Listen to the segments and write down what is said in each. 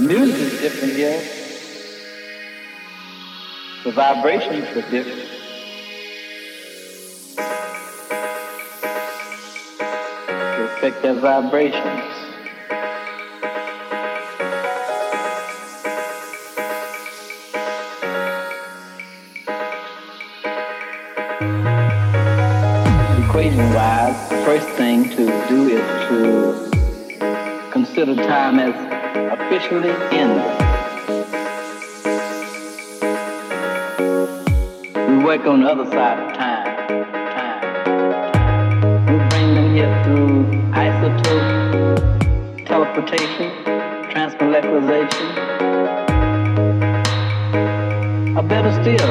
The music is different here. The vibrations are different. They affect their vibrations. Equation wise, the first thing to do is to consider time as officially ended. We work on the other side of time. Time. We bring them here through isotope, teleportation, transmolecularization. Or better still,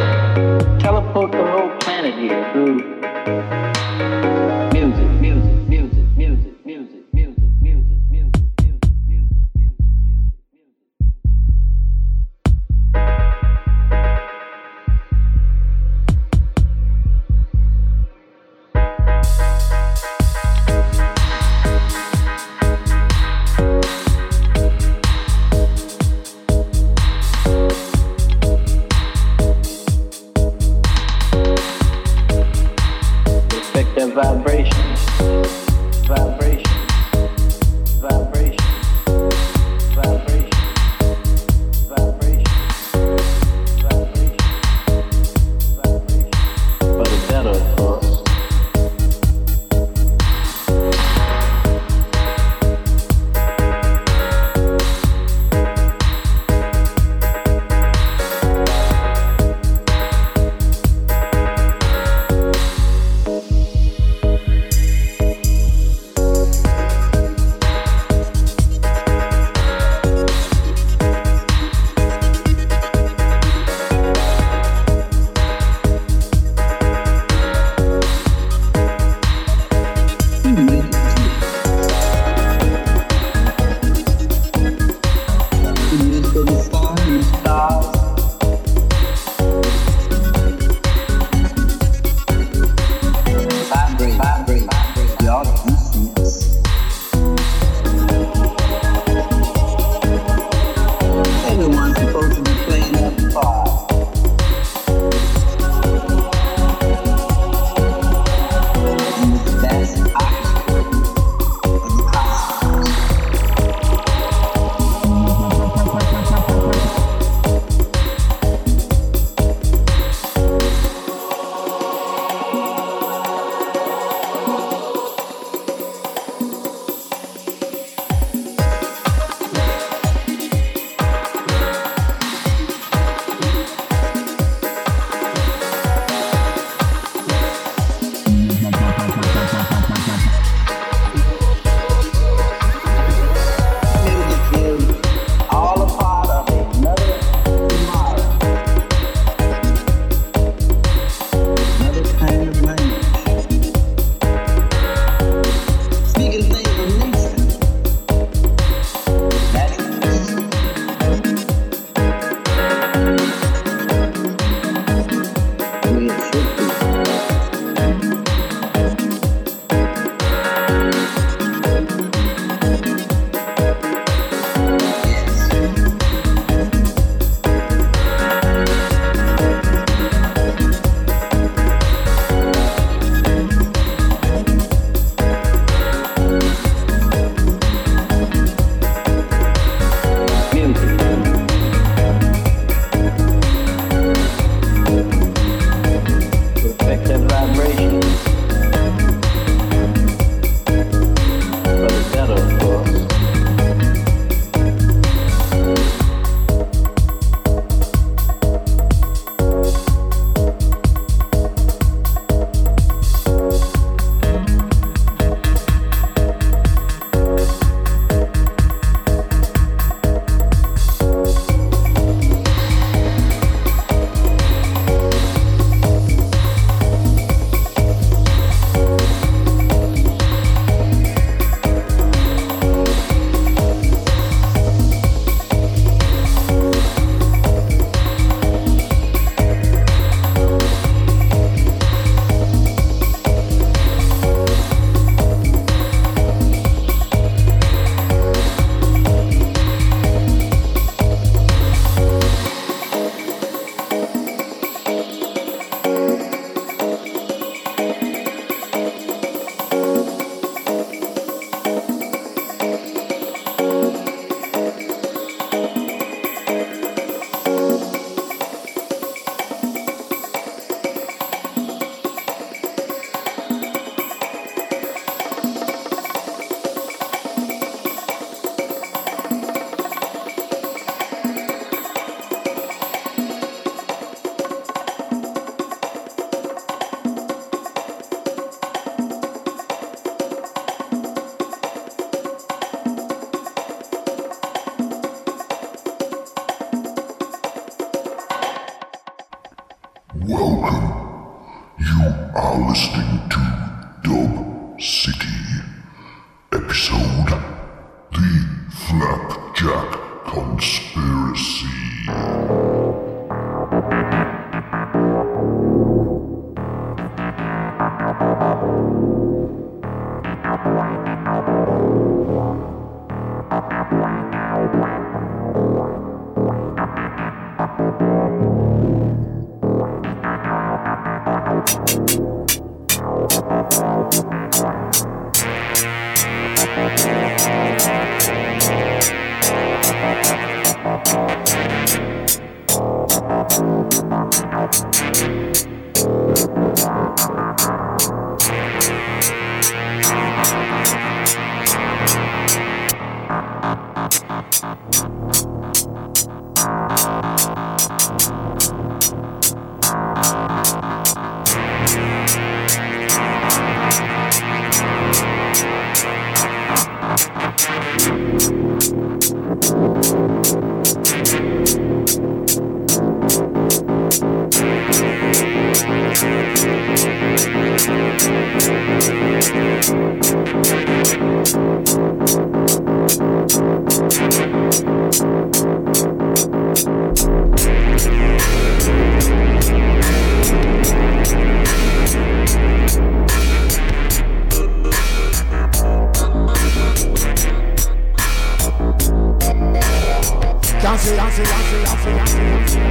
Aussie, Aussie, Aussie, Aussie, Aussie.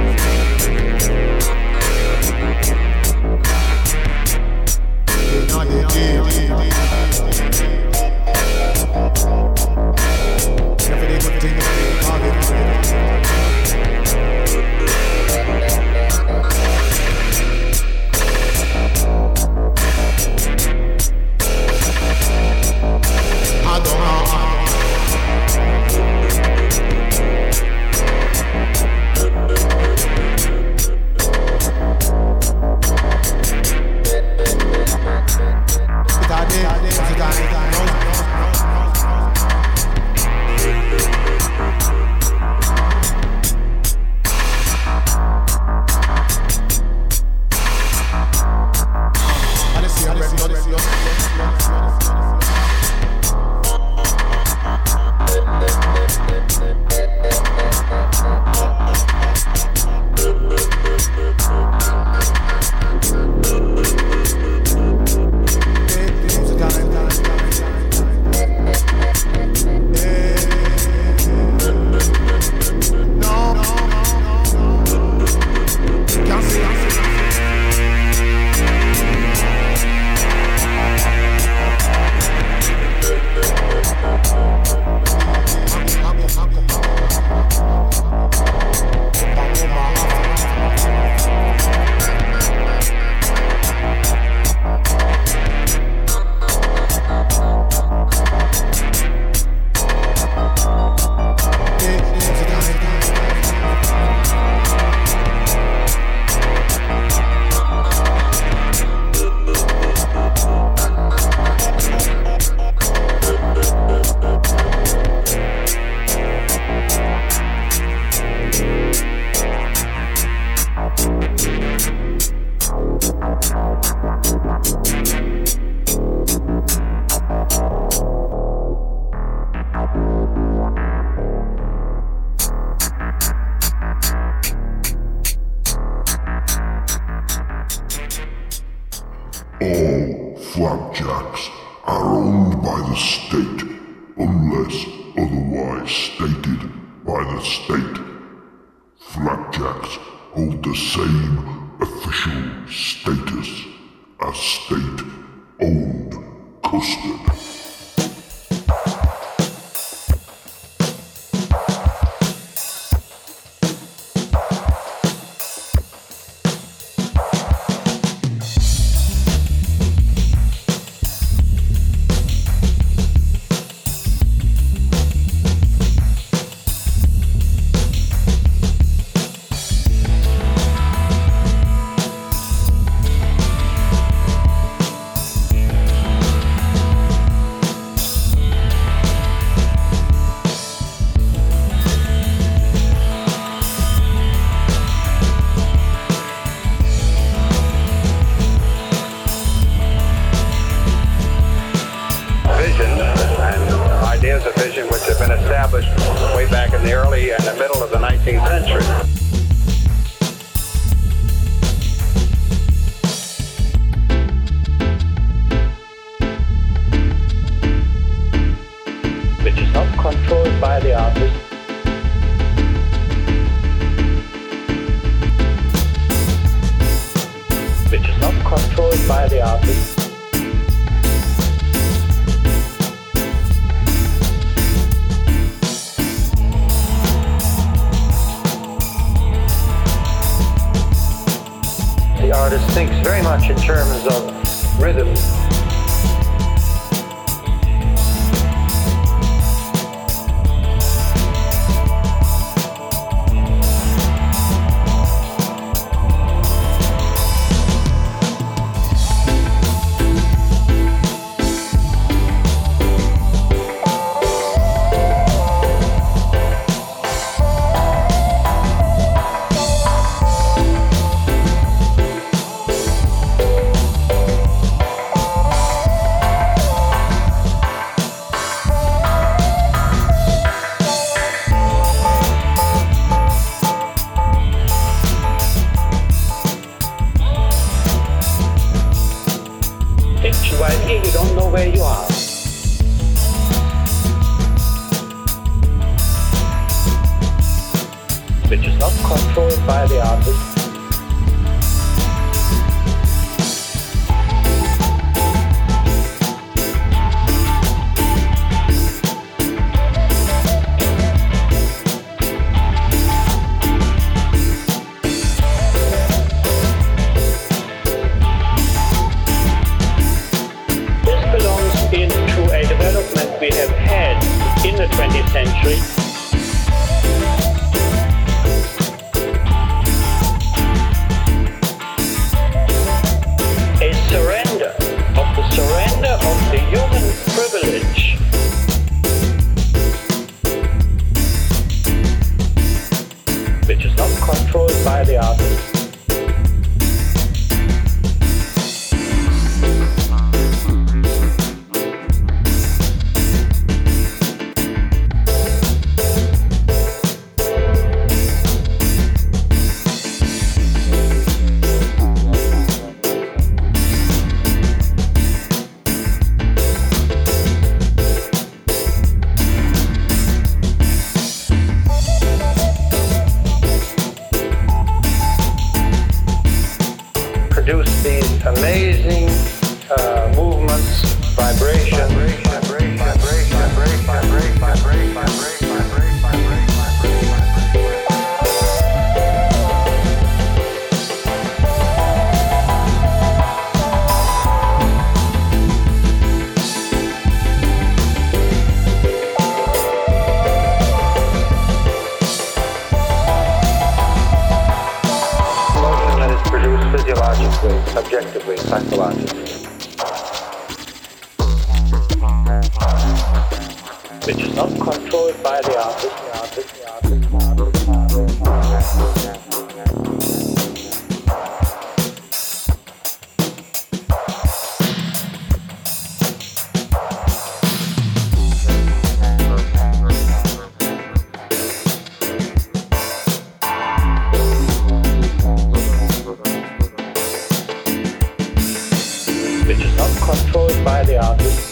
controlled by the artist.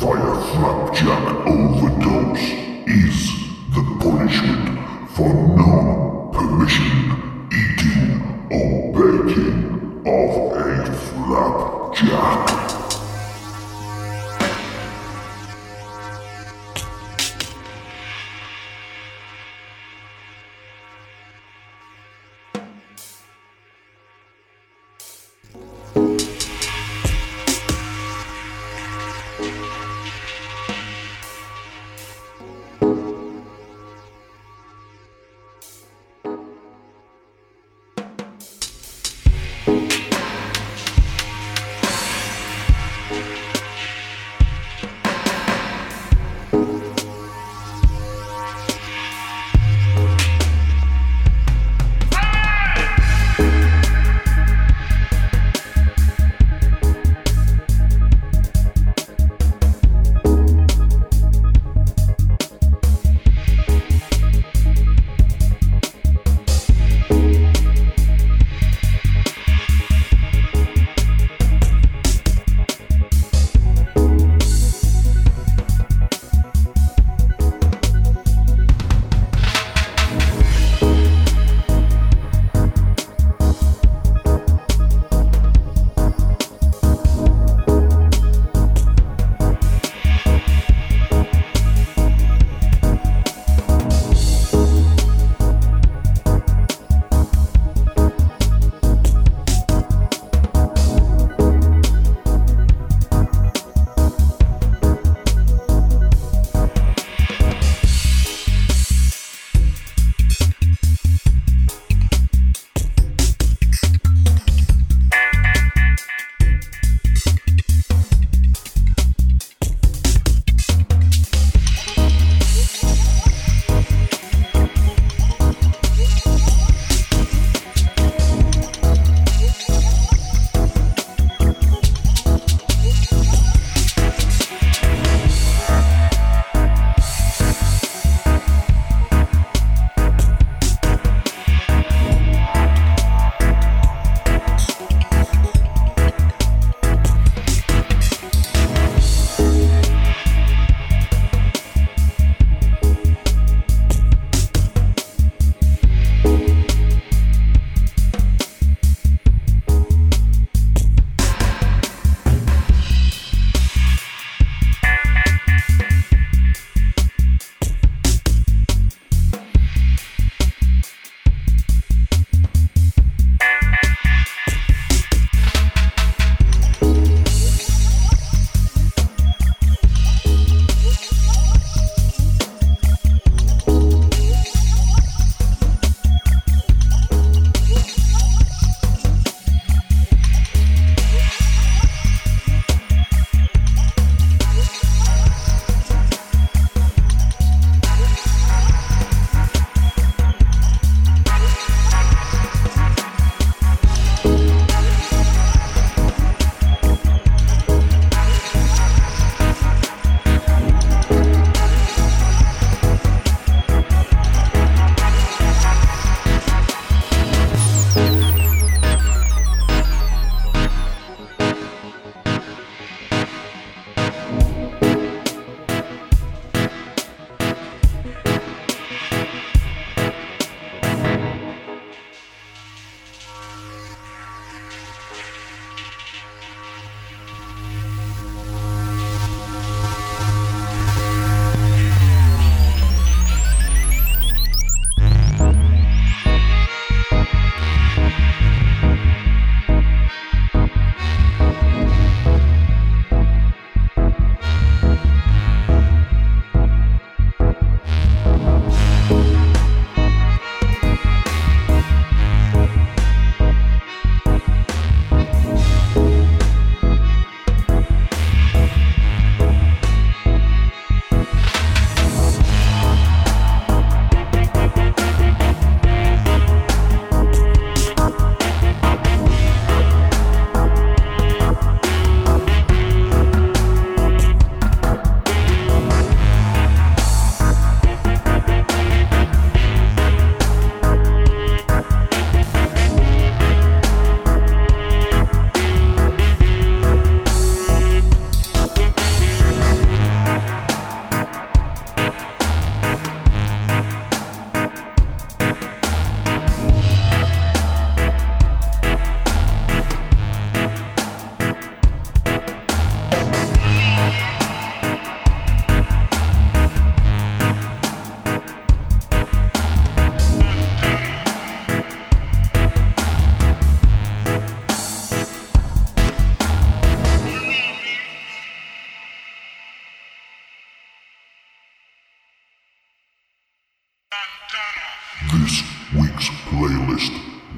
Fire flapjack over.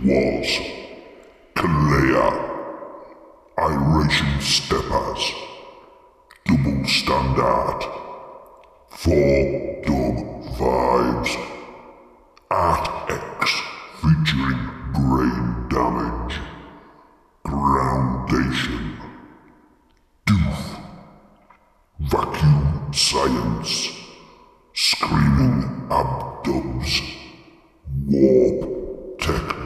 Was Kalea, Iration Steppers, Double Standard, Four Dub Vibes, Art X featuring Brain Damage, Groundation, Doof, Vacuum Science, Screaming Abdubs, Warp Technique.